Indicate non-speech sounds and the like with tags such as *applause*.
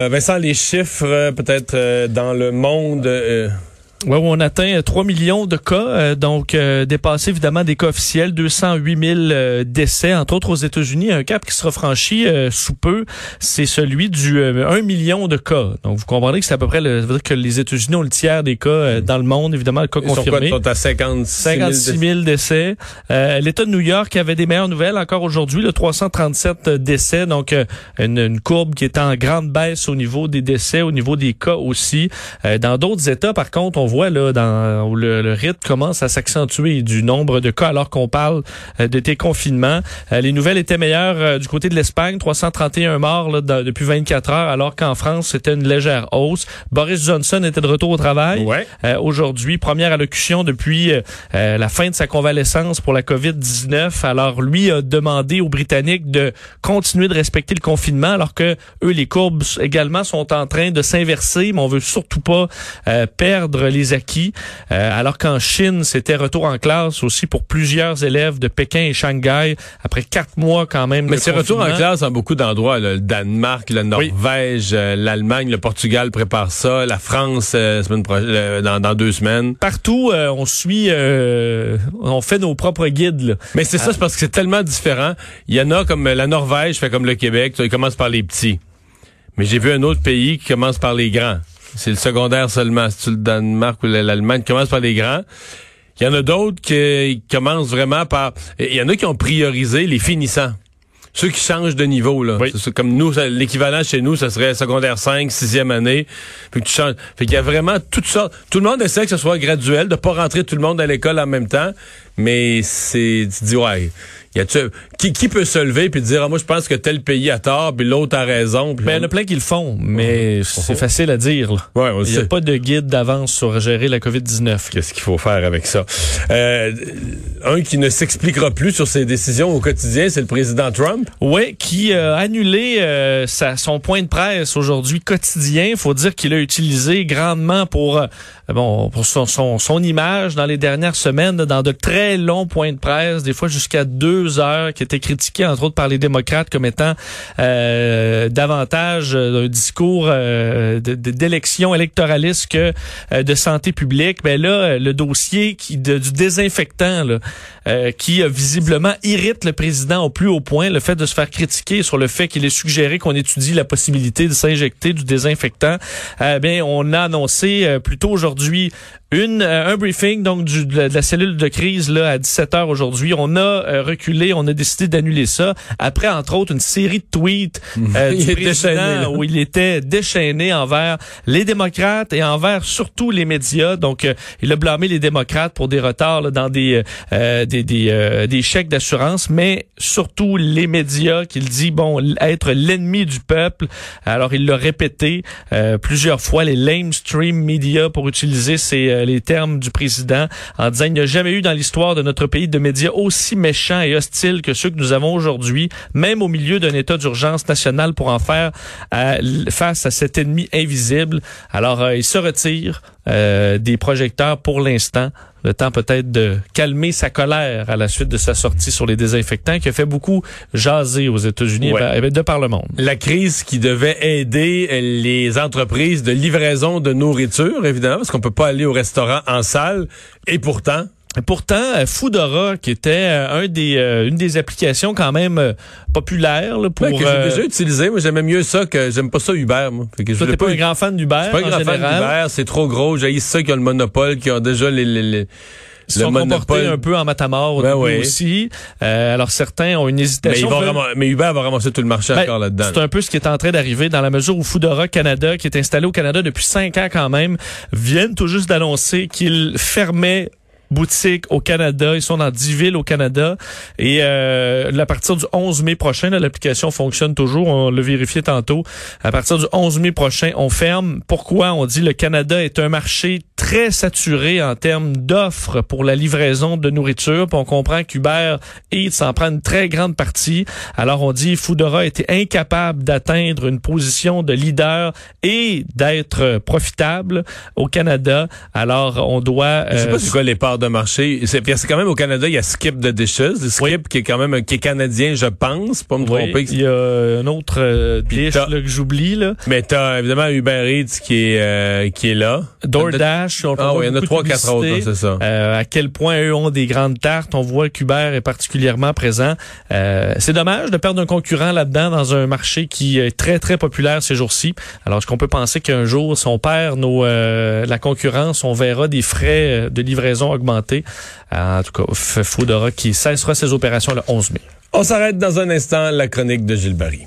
Euh, Vincent, les chiffres, euh, peut-être euh, dans le monde. Ouais, on atteint 3 millions de cas, euh, donc euh, dépassé évidemment des cas officiels, 208 000 euh, décès, entre autres aux États-Unis. Un cap qui sera franchi euh, sous peu, c'est celui du euh, 1 million de cas. Donc vous comprenez que c'est à peu près, le, ça veut dire que les États-Unis ont le tiers des cas euh, dans le monde, évidemment, le cas ils sont, quoi, à 56 000 56 000 décès. Euh, L'État de New York avait des meilleures nouvelles encore aujourd'hui, le 337 décès, donc euh, une, une courbe qui est en grande baisse au niveau des décès, au niveau des cas aussi. Euh, dans d'autres États, par contre, on voit là dans où le, le rythme commence à s'accentuer du nombre de cas alors qu'on parle euh, de tes confinements. Euh, les nouvelles étaient meilleures euh, du côté de l'Espagne, 331 morts là, dans- depuis 24 heures, alors qu'en France c'était une légère hausse. Boris Johnson était de retour au travail. Ouais. Euh, aujourd'hui, première allocution depuis euh, la fin de sa convalescence pour la COVID-19. Alors, lui a demandé aux Britanniques de continuer de respecter le confinement, alors que eux, les courbes également sont en train de s'inverser, mais on veut surtout pas euh, perdre les acquis. Euh, alors qu'en Chine, c'était retour en classe aussi pour plusieurs élèves de Pékin et Shanghai, après quatre mois quand même. Mais c'est retour en classe dans beaucoup d'endroits. Le Danemark, la Norvège, euh, l'Allemagne, le Portugal prépare ça. La France, euh, semaine prochaine, euh, dans, dans deux semaines. Partout, euh, on suit, euh, on fait nos propres guides. Là. Mais c'est ça, c'est parce que c'est tellement différent. Il y en a comme la Norvège fait comme le Québec, ils commencent par les petits. Mais j'ai vu un autre pays qui commence par les grands. C'est le secondaire seulement. C'est le Danemark ou l'Allemagne qui commence par les grands. Il y en a d'autres qui commencent vraiment par. Il y en a qui ont priorisé les finissants. Ceux qui changent de niveau, là. Oui. C'est ça, comme nous, l'équivalent chez nous, ça serait secondaire 5, sixième année. Fait que tu changes. Fait qu'il y a vraiment toutes sortes. Tout le monde essaie que ce soit graduel, de pas rentrer tout le monde à l'école en même temps. Mais c'est, tu dis, ouais. Y a-tu, qui, qui peut se lever puis dire, ah, moi, je pense que tel pays a tort puis l'autre a raison. puis Ben, il y en a plein qui le font, mais c'est facile à dire. là. Ouais, on Il n'y a pas de guide d'avance sur gérer la COVID-19. Qu'est-ce qu'il faut faire avec ça? Euh, un qui ne s'expliquera plus sur ses décisions au quotidien, c'est le président Trump. Oui, qui a annulé euh, sa- son point de presse aujourd'hui quotidien. Il faut dire qu'il a utilisé grandement pour, euh, bon, pour son, son, image dans les dernières semaines, dans de très longs points de presse, des fois jusqu'à deux heures, qui étaient critiqués entre autres par les démocrates comme étant euh, davantage euh, un discours euh, d'élection électoraliste que euh, de santé publique. Ben là, le dossier qui de- du désinfectant là, euh, qui euh, visiblement irrite le président au plus haut point, le fait de se faire critiquer sur le fait qu'il ait suggéré qu'on étudie la possibilité de s'injecter du désinfectant. Euh, on a annoncé euh, aujourd'hui une euh, un briefing donc du, de, la, de la cellule de crise là à 17 h aujourd'hui. On a euh, reculé, on a décidé d'annuler ça après entre autres une série de tweets *laughs* euh, du président où il était déchaîné envers les démocrates et envers surtout les médias. Donc euh, il a blâmé les démocrates pour des retards là, dans des euh, des des, euh, des chèques d'assurance, mais surtout les médias qu'il dit bon être l'ennemi du peuple. Alors il l'a répété euh, plusieurs fois les lamestream media pour utiliser ces euh, les termes du président en disant il n'y a jamais eu dans l'histoire de notre pays de médias aussi méchants et hostiles que ceux que nous avons aujourd'hui, même au milieu d'un état d'urgence nationale pour en faire euh, face à cet ennemi invisible. Alors euh, il se retire des projecteurs pour l'instant. Le temps peut-être de calmer sa colère à la suite de sa sortie sur les désinfectants qui a fait beaucoup jaser aux États-Unis Ouais. et de par le monde. La crise qui devait aider les entreprises de livraison de nourriture, évidemment, parce qu'on peut pas aller au restaurant en salle. Et pourtant, Pourtant, euh, Foodora, qui était euh, un des, euh, une des applications quand même euh, populaires là, pour... ouais, que j'ai déjà utilisé, moi j'aimais mieux ça que j'aime pas ça Uber, moi. Fait que je toi, t'es pas un grand fan d'Uber pas un grand fan d'Uber, c'est trop gros. J'ai ceux qui ont le monopole, qui ont déjà les, les, les- Ils se sont comportés un peu en matamor au Ben début oui. aussi. Euh, alors certains ont une Mais, ils hésitation. vont ramasser- mais Uber va ramasser tout le marché Ben, encore là-dedans. C'est un peu ce qui est en train d'arriver dans la mesure où Foodora Canada, qui est installé au Canada depuis cinq ans quand même, viennent tout juste d'annoncer qu'ils fermaient boutique au Canada. Ils sont dans 10 villes au Canada. Et euh, à partir du 11 mai prochain, l'application fonctionne toujours. On l'a vérifié tantôt. À partir du 11 mai prochain, on ferme. Pourquoi? On dit le Canada est un marché très saturé en termes d'offres pour la livraison de nourriture. Puis on comprend qu'Uber Eats en prend une très grande partie. Alors on dit Foodora était incapable d'atteindre une position de leader et d'être profitable au Canada. Alors on doit... Je sais euh, pas c'est quoi les parts part de marché. C'est quand même au Canada, il y a Skip the Dishes. Skip qui est quand même qui est canadien, je pense, pas me tromper. Il y a un autre euh, dish là, que j'oublie là. Mais t'as évidemment Uber Eats qui est euh, qui est là. DoorDash, on ah oui, il y en a trois quatre autres, c'est ça. Euh, à quel point eux ont des grandes tartes, on voit qu'Uber est particulièrement présent. Euh, c'est dommage de perdre un concurrent là-dedans dans un marché qui est très très populaire ces jours-ci. Alors est-ce qu'on peut penser qu'un jour si on perd nos la concurrence, on verra des frais de livraison augmenter. En tout cas, Foodora qui cessera ses opérations le 11 mai. On s'arrête dans un instant la chronique de Gilles Barry.